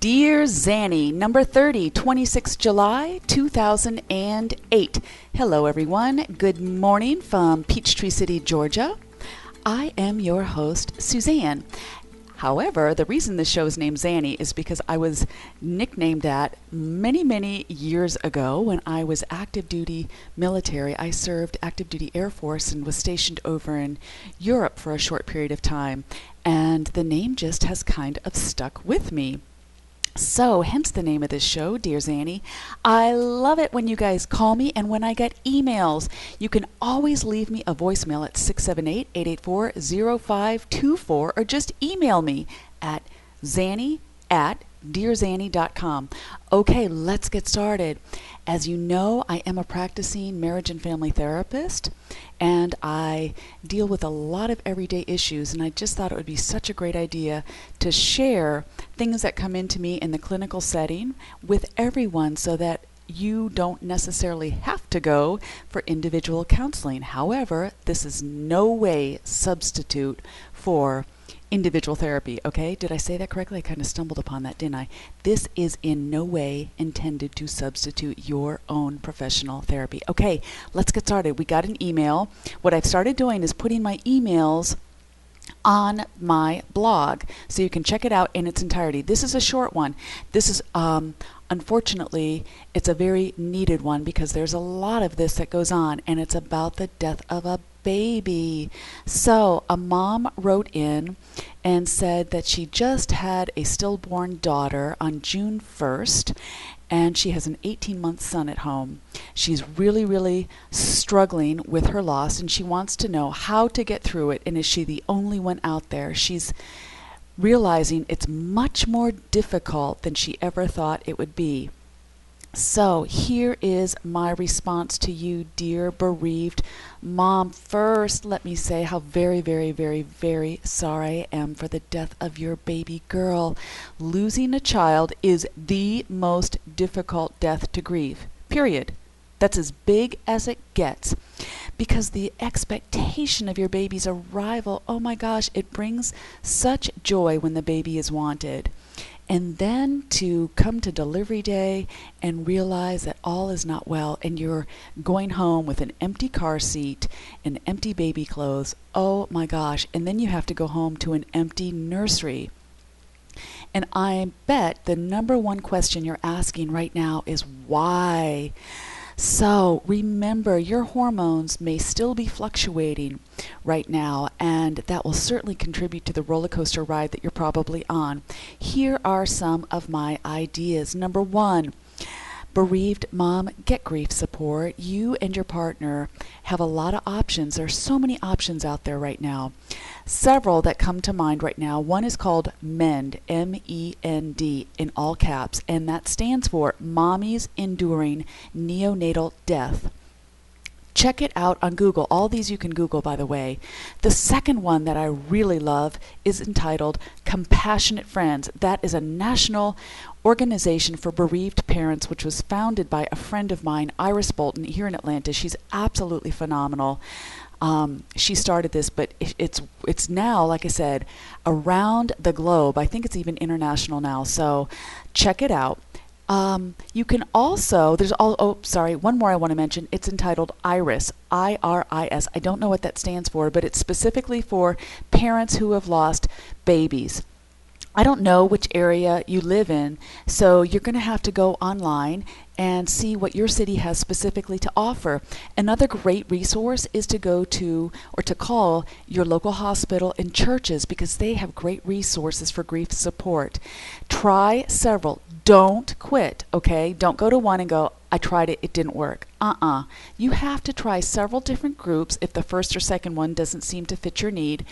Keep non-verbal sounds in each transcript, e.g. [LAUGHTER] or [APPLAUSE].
Dear Zanny, number 30, 26 July 2008. Hello, everyone. Good morning from Peachtree City, Georgia. I am your host, Suzanne. However, the reason the show is named Zanny is because I was nicknamed that many, many years ago when I was active duty military. I served active duty Air Force and was stationed over in Europe for a short period of time. And the name just has kind of stuck with me. So, hence the name of this show, Dear Zanny. I love it when you guys call me and when I get emails. You can always leave me a voicemail at 678 884 0524 or just email me at zanny at dearzanny.com. Okay, let's get started. As you know, I am a practicing marriage and family therapist, and I deal with a lot of everyday issues. And I just thought it would be such a great idea to share things that come into me in the clinical setting with everyone so that you don't necessarily have to go for individual counseling. However, this is no way substitute for individual therapy, okay? Did I say that correctly? I kind of stumbled upon that, didn't I? This is in no way intended to substitute your own professional therapy. Okay, let's get started. We got an email. What I've started doing is putting my emails on my blog so you can check it out in its entirety. This is a short one. This is um, unfortunately it's a very needed one because there's a lot of this that goes on and it's about the death of a baby. So, a mom wrote in and said that she just had a stillborn daughter on June 1st and she has an 18 month son at home. She's really, really struggling with her loss and she wants to know how to get through it. And is she the only one out there? She's realizing it's much more difficult than she ever thought it would be. So, here is my response to you, dear bereaved mom. First, let me say how very, very, very, very sorry I am for the death of your baby girl. Losing a child is the most difficult death to grieve, period. That's as big as it gets. Because the expectation of your baby's arrival, oh my gosh, it brings such joy when the baby is wanted. And then to come to delivery day and realize that all is not well and you're going home with an empty car seat and empty baby clothes. Oh my gosh. And then you have to go home to an empty nursery. And I bet the number one question you're asking right now is why? So remember, your hormones may still be fluctuating right now, and that will certainly contribute to the roller coaster ride that you're probably on. Here are some of my ideas. Number one, bereaved mom, get grief support. You and your partner have a lot of options. There are so many options out there right now. Several that come to mind right now. One is called MEND, M E N D, in all caps, and that stands for Mommies Enduring Neonatal Death. Check it out on Google. All these you can Google, by the way. The second one that I really love is entitled Compassionate Friends. That is a national organization for bereaved parents, which was founded by a friend of mine, Iris Bolton, here in Atlanta. She's absolutely phenomenal. Um, she started this, but it's it's now, like I said, around the globe. I think it's even international now. So check it out. Um, you can also there's all oh sorry one more I want to mention. It's entitled Iris I R I S. I don't know what that stands for, but it's specifically for parents who have lost babies. I don't know which area you live in, so you're going to have to go online and see what your city has specifically to offer. Another great resource is to go to or to call your local hospital and churches because they have great resources for grief support. Try several. Don't quit, okay? Don't go to one and go, I tried it, it didn't work. Uh uh You have to try several different groups if the first or second one doesn't seem to fit your need.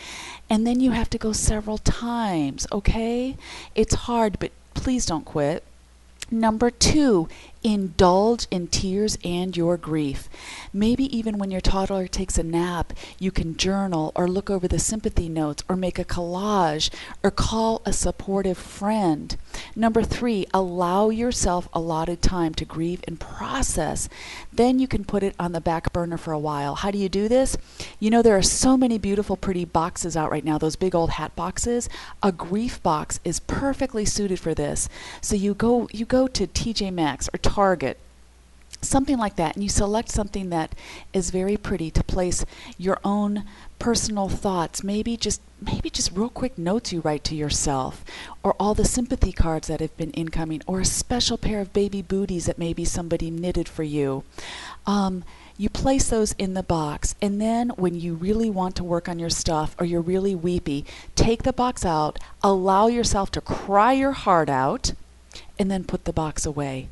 And then you have to go several times, okay? It's hard, but please don't quit. Number two, Indulge in tears and your grief. Maybe even when your toddler takes a nap, you can journal or look over the sympathy notes or make a collage or call a supportive friend. Number three, allow yourself allotted time to grieve and process. Then you can put it on the back burner for a while. How do you do this? You know, there are so many beautiful, pretty boxes out right now, those big old hat boxes. A grief box is perfectly suited for this. So you go you go to TJ Maxx or Target something like that and you select something that is very pretty to place your own personal thoughts maybe just maybe just real quick notes you write to yourself or all the sympathy cards that have been incoming or a special pair of baby booties that maybe somebody knitted for you. Um, you place those in the box and then when you really want to work on your stuff or you're really weepy take the box out allow yourself to cry your heart out and then put the box away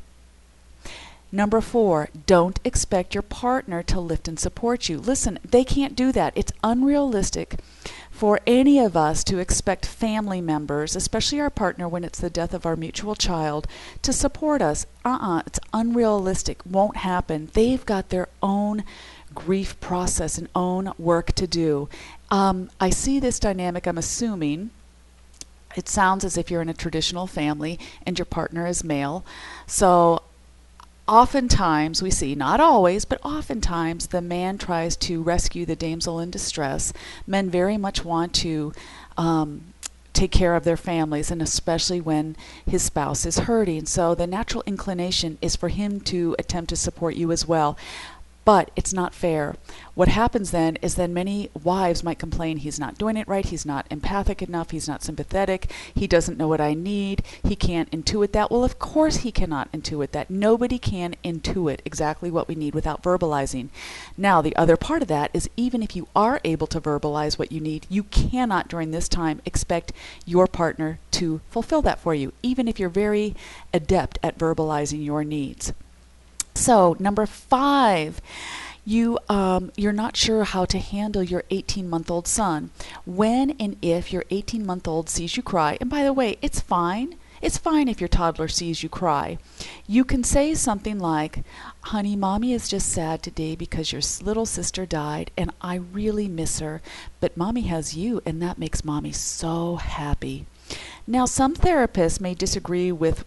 Number four, don't expect your partner to lift and support you. Listen, they can't do that. It's unrealistic for any of us to expect family members, especially our partner when it's the death of our mutual child, to support us. Uh uh-uh, uh it's unrealistic. Won't happen. They've got their own grief process and own work to do. Um, I see this dynamic, I'm assuming. It sounds as if you're in a traditional family and your partner is male. So oftentimes we see, not always, but oftentimes the man tries to rescue the damsel in distress. Men very much want to um, take care of their families, and especially when his spouse is hurting. So the natural inclination is for him to attempt to support you as well but it's not fair. What happens then is then many wives might complain he's not doing it right, he's not empathic enough, he's not sympathetic, he doesn't know what I need, he can't intuit that. Well, of course he cannot intuit that. Nobody can intuit exactly what we need without verbalizing. Now, the other part of that is even if you are able to verbalize what you need, you cannot during this time expect your partner to fulfill that for you, even if you're very adept at verbalizing your needs. So, number five, you um, you're not sure how to handle your 18 month old son. When and if your 18 month old sees you cry, and by the way, it's fine. It's fine if your toddler sees you cry. You can say something like, Honey, mommy is just sad today because your little sister died and I really miss her, but mommy has you and that makes mommy so happy. Now, some therapists may disagree with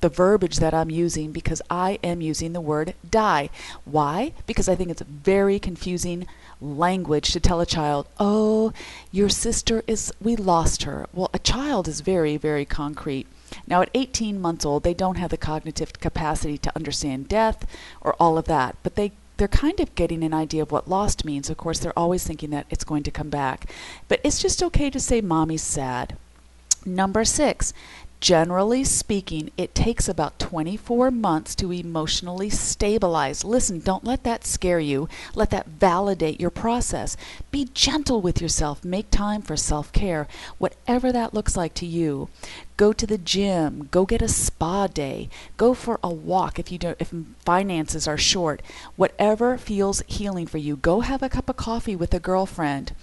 the verbiage that I'm using because I am using the word die. Why? Because I think it's very confusing language to tell a child, oh, your sister is, we lost her. Well, a child is very, very concrete. Now, at 18 months old, they don't have the cognitive capacity to understand death or all of that, but they they're kind of getting an idea of what lost means. Of course, they're always thinking that it's going to come back. But it's just okay to say mommy's sad. Number six, Generally speaking, it takes about 24 months to emotionally stabilize. Listen, don't let that scare you. Let that validate your process. Be gentle with yourself. Make time for self care, whatever that looks like to you. Go to the gym. Go get a spa day. Go for a walk if you don't, if finances are short. Whatever feels healing for you. Go have a cup of coffee with a girlfriend.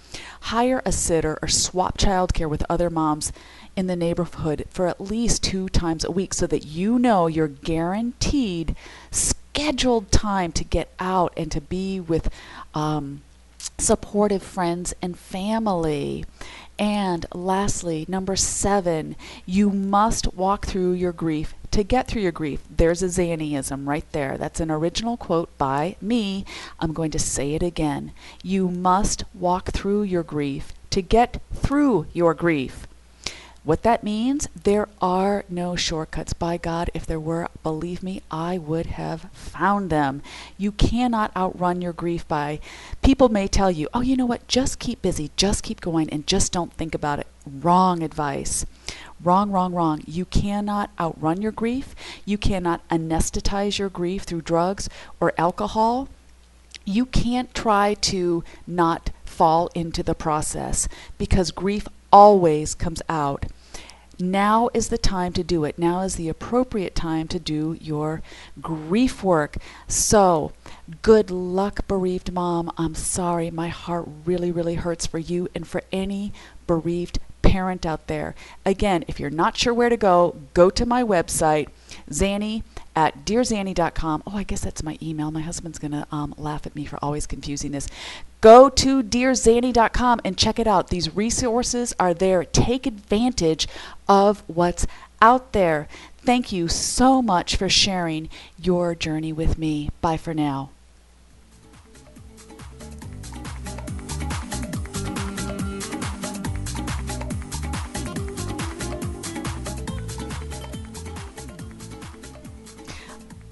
Hire a sitter or swap childcare with other moms in the neighborhood for at least two times a week so that you know you're guaranteed scheduled time to get out and to be with um, supportive friends and family. And lastly, number seven, you must walk through your grief to get through your grief. There's a Zannyism right there. That's an original quote by me. I'm going to say it again. You must walk through your grief to get through your grief. What that means, there are no shortcuts. By God, if there were, believe me, I would have found them. You cannot outrun your grief by, people may tell you, oh, you know what, just keep busy, just keep going, and just don't think about it. Wrong advice. Wrong, wrong, wrong. You cannot outrun your grief. You cannot anesthetize your grief through drugs or alcohol. You can't try to not fall into the process because grief always comes out. Now is the time to do it. Now is the appropriate time to do your grief work. So, good luck, bereaved mom. I'm sorry. My heart really, really hurts for you and for any bereaved parent out there. Again, if you're not sure where to go, go to my website, Zanny at dearzanny.com. Oh, I guess that's my email. My husband's going to um, laugh at me for always confusing this. Go to dearzanny.com and check it out. These resources are there. Take advantage of what's out there. Thank you so much for sharing your journey with me. Bye for now.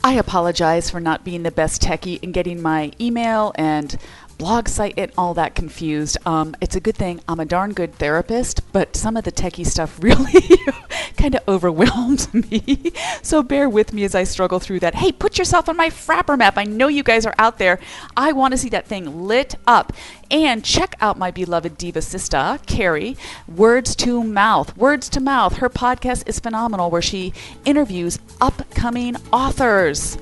I apologize for not being the best techie and getting my email and blog site and all that confused. Um, it's a good thing I'm a darn good therapist, but some of the techie stuff [LAUGHS] really kind of [LAUGHS] overwhelms me. so bear with me as I struggle through that. Hey, put yourself on my Frappr map. I know you guys are out there. I want to see that thing lit up. And check out my beloved diva sister, Carrie, Words to Mouth. Words to Mouth. Her podcast is phenomenal where she interviews upcoming authors.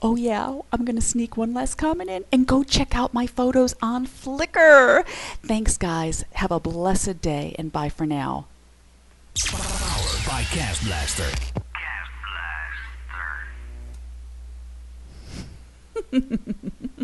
Oh, yeah, I'm going to sneak one last comment in and go check out my photos on Flickr. Thanks, guys. Have a blessed day and bye for now. Powered by CastBlaster. Cast Blaster. [LAUGHS]